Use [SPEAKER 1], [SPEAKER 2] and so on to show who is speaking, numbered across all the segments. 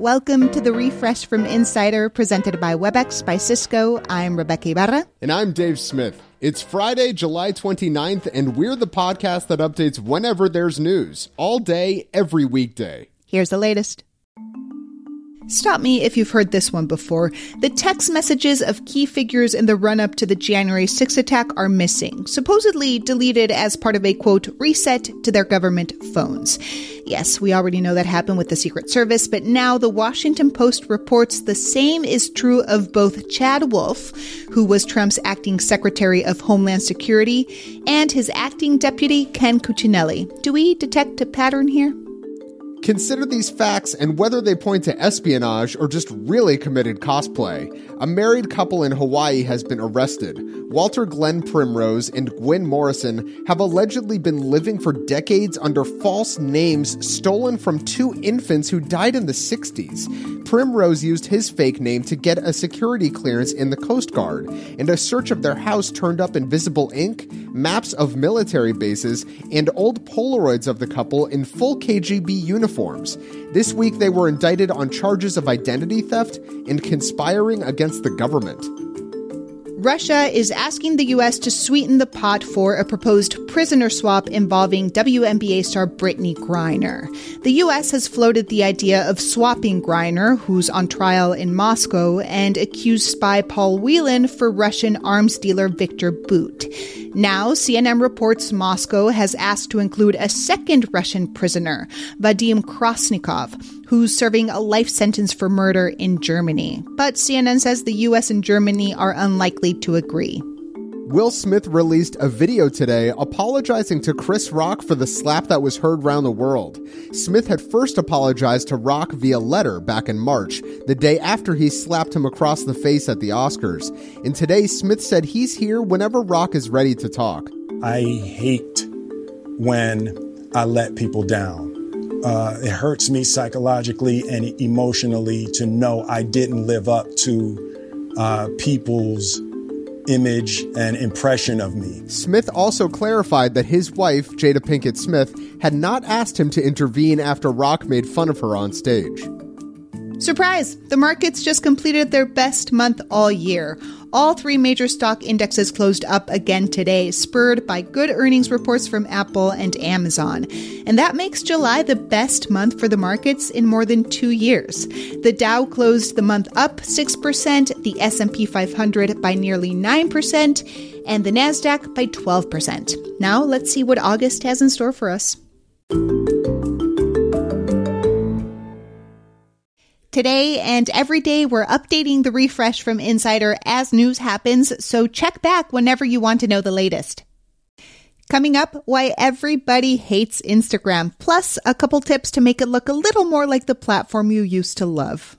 [SPEAKER 1] Welcome to the refresh from Insider presented by WebEx by Cisco. I'm Rebeca Ibarra.
[SPEAKER 2] And I'm Dave Smith. It's Friday, July 29th, and we're the podcast that updates whenever there's news, all day, every weekday.
[SPEAKER 1] Here's the latest. Stop me if you've heard this one before. The text messages of key figures in the run up to the January 6 attack are missing, supposedly deleted as part of a quote, reset to their government phones. Yes, we already know that happened with the Secret Service, but now the Washington Post reports the same is true of both Chad Wolf, who was Trump's acting Secretary of Homeland Security, and his acting deputy, Ken Cuccinelli. Do we detect a pattern here?
[SPEAKER 2] Consider these facts and whether they point to espionage or just really committed cosplay. A married couple in Hawaii has been arrested. Walter Glenn Primrose and Gwen Morrison have allegedly been living for decades under false names stolen from two infants who died in the 60s. Primrose used his fake name to get a security clearance in the Coast Guard, and a search of their house turned up invisible ink, maps of military bases, and old Polaroids of the couple in full KGB uniforms uniforms. This week, they were indicted on charges of identity theft and conspiring against the government.
[SPEAKER 1] Russia is asking the U.S. to sweeten the pot for a proposed prisoner swap involving WNBA star Brittney Griner. The U.S. has floated the idea of swapping Griner, who's on trial in Moscow, and accused spy Paul Whelan for Russian arms dealer Viktor Bout. Now, CNN reports Moscow has asked to include a second Russian prisoner, Vadim Krasikov, who's serving a life sentence for murder in Germany. But CNN says the US and Germany are unlikely to agree.
[SPEAKER 2] Will Smith released a video today apologizing to Chris Rock for the slap that was heard around the world. Smith had first apologized to Rock via letter back in March, the day after he slapped him across the face at the Oscars. And today, Smith said he's here whenever Rock is ready to talk.
[SPEAKER 3] I hate when I let people down. Uh, it hurts me psychologically and emotionally to know I didn't live up to uh, people's image and impression of me.
[SPEAKER 2] Smith also clarified that his wife, Jada Pinkett Smith, had not asked him to intervene after Rock made fun of her on stage.
[SPEAKER 1] Surprise! The markets just completed their best month all year. All three major stock indexes closed up again today, spurred by good earnings reports from Apple and Amazon. And that makes July the best month for the markets in more than 2 years. The Dow closed the month up 6%, the S&P 500 by nearly 9%, and the Nasdaq by 12%. Now, let's see what August has in store for us. Today and every day, we're updating the refresh from Insider as news happens, so check back whenever you want to know the latest. Coming up, why everybody hates Instagram, plus a couple tips to make it look a little more like the platform you used to love.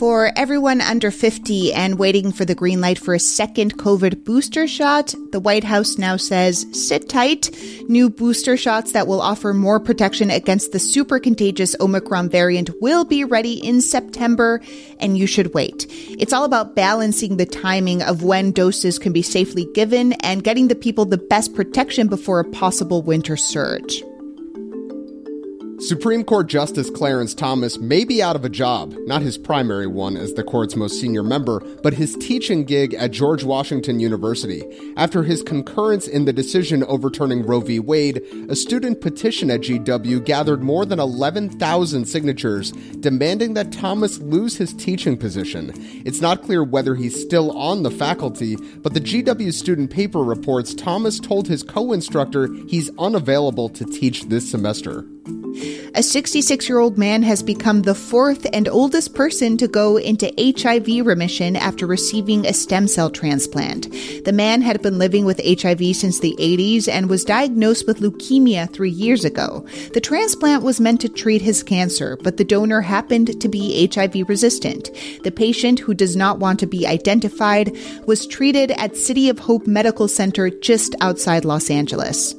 [SPEAKER 1] For everyone under 50 and waiting for the green light for a second COVID booster shot, the White House now says sit tight. New booster shots that will offer more protection against the super contagious Omicron variant will be ready in September, and you should wait. It's all about balancing the timing of when doses can be safely given and getting the people the best protection before a possible winter surge.
[SPEAKER 2] Supreme Court Justice Clarence Thomas may be out of a job, not his primary one as the court's most senior member, but his teaching gig at George Washington University. After his concurrence in the decision overturning Roe v. Wade, a student petition at GW gathered more than 11,000 signatures demanding that Thomas lose his teaching position. It's not clear whether he's still on the faculty, but the GW student paper reports Thomas told his co instructor he's unavailable to teach this semester.
[SPEAKER 1] A 66 year old man has become the fourth and oldest person to go into HIV remission after receiving a stem cell transplant. The man had been living with HIV since the 80s and was diagnosed with leukemia three years ago. The transplant was meant to treat his cancer, but the donor happened to be HIV resistant. The patient, who does not want to be identified, was treated at City of Hope Medical Center just outside Los Angeles.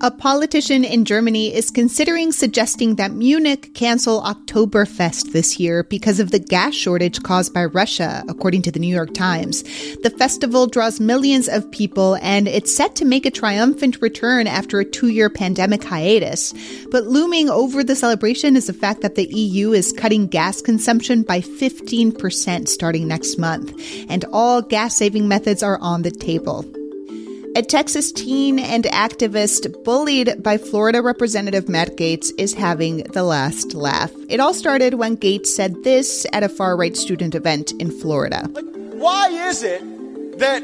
[SPEAKER 1] A politician in Germany is considering suggesting that Munich cancel Oktoberfest this year because of the gas shortage caused by Russia, according to the New York Times. The festival draws millions of people and it's set to make a triumphant return after a two year pandemic hiatus. But looming over the celebration is the fact that the EU is cutting gas consumption by 15% starting next month, and all gas saving methods are on the table. A Texas teen and activist bullied by Florida Representative Matt Gaetz is having the last laugh. It all started when Gaetz said this at a far right student event in Florida.
[SPEAKER 4] Why is it that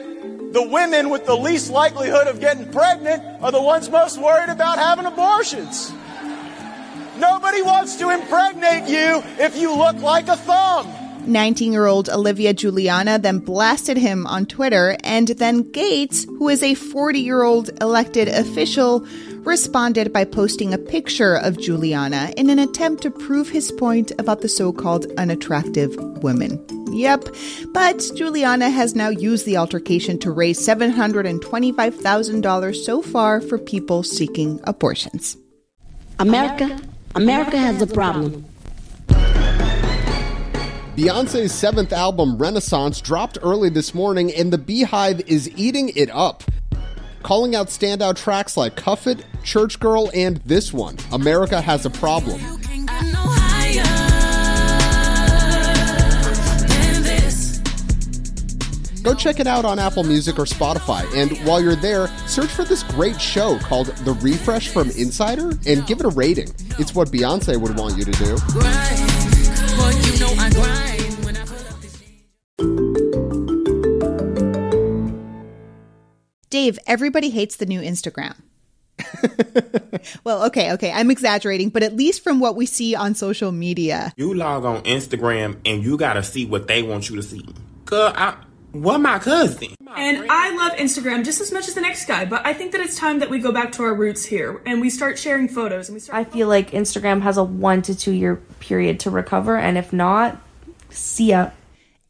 [SPEAKER 4] the women with the least likelihood of getting pregnant are the ones most worried about having abortions? Nobody wants to impregnate you if you look like a thumb.
[SPEAKER 1] 19 year old Olivia Juliana then blasted him on Twitter, and then Gaetz, who is a 40 year old elected official, responded by posting a picture of Juliana in an attempt to prove his point about the so called unattractive woman. Yep, but Juliana has now used the altercation to raise $725,000 so far for people seeking abortions.
[SPEAKER 5] America, America has a problem.
[SPEAKER 2] Beyonce's seventh album, Renaissance, dropped early this morning, and the BeyHive is eating it up. Calling out standout tracks like Cuff It, Church Girl, and this one, America Has a Problem. Go check it out on Apple Music or Spotify. And while you're there, search for this great show called The Refresh from Insider and give it a rating. It's what Beyonce would want you to do.
[SPEAKER 1] Dave, everybody hates the new Instagram. well, okay, okay, I'm exaggerating, but at least from what we see on social media.
[SPEAKER 6] You log on Instagram and you gotta see what they want you to see. Cause I, what my cousin.
[SPEAKER 7] And I love Instagram just as much as the next guy, but I think that it's time that we go back to our roots here and we start sharing photos and we start
[SPEAKER 8] I feel like Instagram has a 1 to 2 year period to recover and if not, see ya.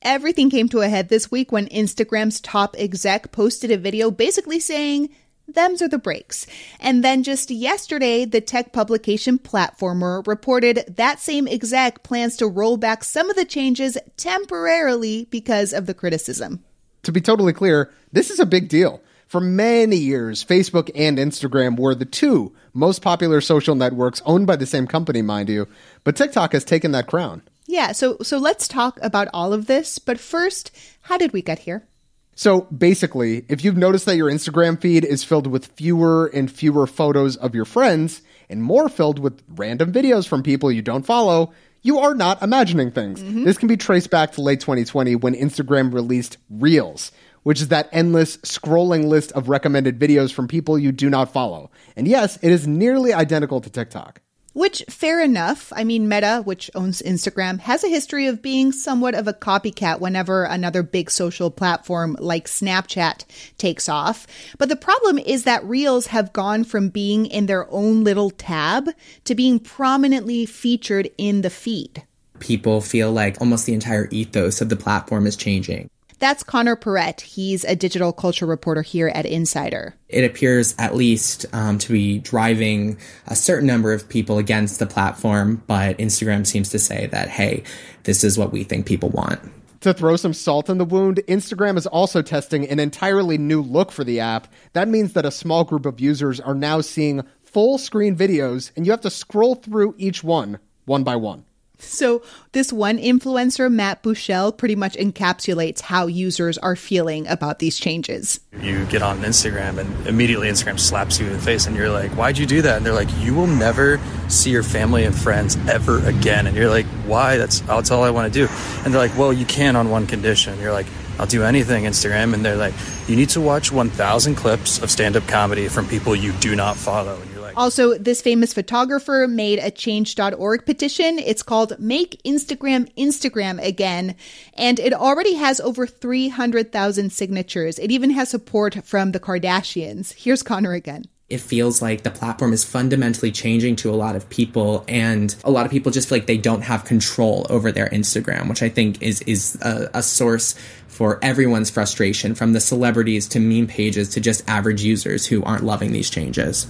[SPEAKER 1] Everything came to a head this week when Instagram's top exec posted a video basically saying, Them's are the breaks. And then just yesterday, the tech publication Platformer reported that same exec plans to roll back some of the changes temporarily because of the criticism.
[SPEAKER 2] To be totally clear, this is a big deal. For many years, Facebook and Instagram were the two most popular social networks owned by the same company, mind you, but TikTok has taken that crown.
[SPEAKER 1] Yeah, so so let's talk about all of this, but first, how did we get here?
[SPEAKER 2] So basically, if you've noticed that your Instagram feed is filled with fewer and fewer photos of your friends and more filled with random videos from people you don't follow, you are not imagining things. Mm-hmm. This can be traced back to late 2020 when Instagram released Reels, which is that endless scrolling list of recommended videos from people you do not follow. And yes, it is nearly identical to TikTok.
[SPEAKER 1] Which, fair enough. I mean, Meta, which owns Instagram, has a history of being somewhat of a copycat whenever another big social platform like Snapchat takes off. But the problem is that Reels have gone from being in their own little tab to being prominently featured in the feed.
[SPEAKER 9] People feel like almost the entire ethos of the platform is changing.
[SPEAKER 1] That's Connor Perrett. He's a digital culture reporter here at Insider.
[SPEAKER 9] It appears at least um, to be driving a certain number of people against the platform, but Instagram seems to say that, hey, this is what we think people want.
[SPEAKER 2] To throw some salt in the wound, Instagram is also testing an entirely new look for the app. That means that a small group of users are now seeing full screen videos, and you have to scroll through each one, one by one.
[SPEAKER 1] So, this one influencer, Matt Buechele, pretty much encapsulates how users are feeling about these changes.
[SPEAKER 10] You get on Instagram and immediately Instagram slaps you in the face, and you're like, Why'd you do that? And they're like, You will never see your family and friends ever again. And you're like, Why? That's, that's all I want to do. And they're like, Well, you can on one condition. And you're like, I'll do anything, Instagram. And they're like, You need to watch 1,000 clips of stand up comedy from people you do not follow. And you're like, like.
[SPEAKER 1] Also, this famous photographer made a change.org petition. It's called Make Instagram Instagram Again, and it already has over 300,000 signatures. It even has support from the Kardashians. Here's Connor again
[SPEAKER 9] it feels like the platform is fundamentally changing to a lot of people and a lot of people just feel like they don't have control over their Instagram, which I think is is a, a, source for everyone's frustration from the celebrities to meme pages to just average users who aren't loving these changes.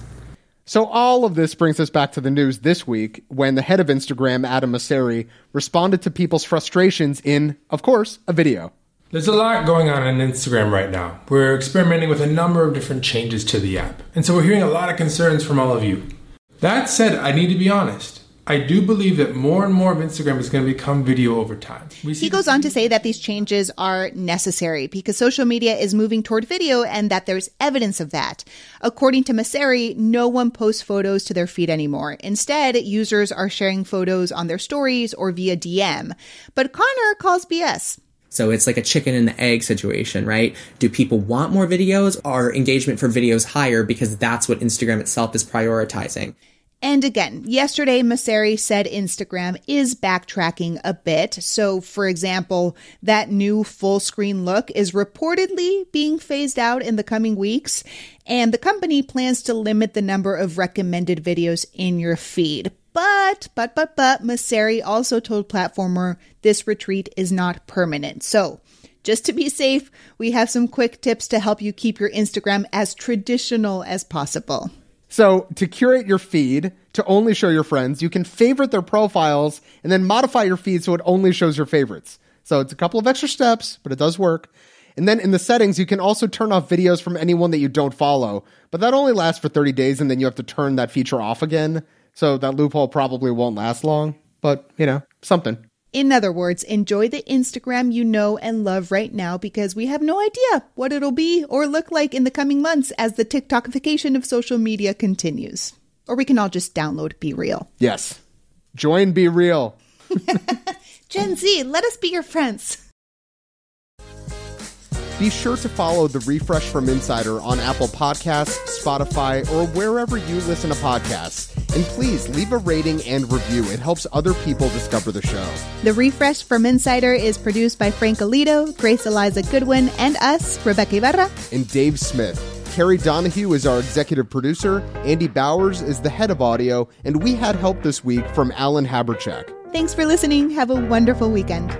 [SPEAKER 2] So all of this brings us back to the news this week when the head of Instagram, Adam Mosseri, responded to people's frustrations in, of course, a video.
[SPEAKER 11] There's a lot going on on Instagram right now. We're experimenting with a number of different changes to the app, and so we're hearing a lot of concerns from all of you. That said, I need to be honest. I do believe that more and more of Instagram is going to become video over time.
[SPEAKER 1] he goes on to say that these changes are necessary because social media is moving toward video and that there's evidence of that. According to Mosseri, no one posts photos to their feed anymore. Instead, users are sharing photos on their stories or via DM. But Connor calls BS.
[SPEAKER 9] So it's like a chicken and the egg situation, right? Do people want more videos? Are engagement for videos higher because that's what Instagram itself is prioritizing?
[SPEAKER 1] And again, yesterday, Mosseri said Instagram is backtracking a bit. So, for example, that new full screen look is reportedly being phased out in the coming weeks. And the company plans to limit the number of recommended videos in your feed. But, but, but, but, Mosseri also told Platformer this retreat is not permanent. So, just to be safe, we have some quick tips to help you keep your Instagram as traditional as possible.
[SPEAKER 2] So, to curate your feed to only show your friends, you can favorite their profiles and then modify your feed so it only shows your favorites. So, it's a couple of extra steps, but it does work. And then in the settings, you can also turn off videos from anyone that you don't follow. But that only lasts for 30 days, and then you have to turn that feature off again. So that loophole probably won't last long, but you know, something.
[SPEAKER 1] In other words, enjoy the Instagram you know and love right now because we have no idea what it'll be or look like in the coming months as the TikTokification of social media continues. Or we can all just download Be Real.
[SPEAKER 2] Yes. Join Be Real.
[SPEAKER 1] Gen Z, let us be your friends.
[SPEAKER 2] Be sure to follow the Refresh from Insider on Apple Podcasts, Spotify, or wherever you listen to podcasts. And please leave a rating and review. It helps other people discover the show.
[SPEAKER 1] The Refresh from Insider is produced by Frank Alito, Grace Eliza Goodwin, and us, Rebeca Ibarra,
[SPEAKER 2] and Dave Smith. Carrie Donahue is our executive producer, Andy Bowers is the head of audio, and we had help this week from Alan Habercheck.
[SPEAKER 1] Thanks for listening. Have a wonderful weekend.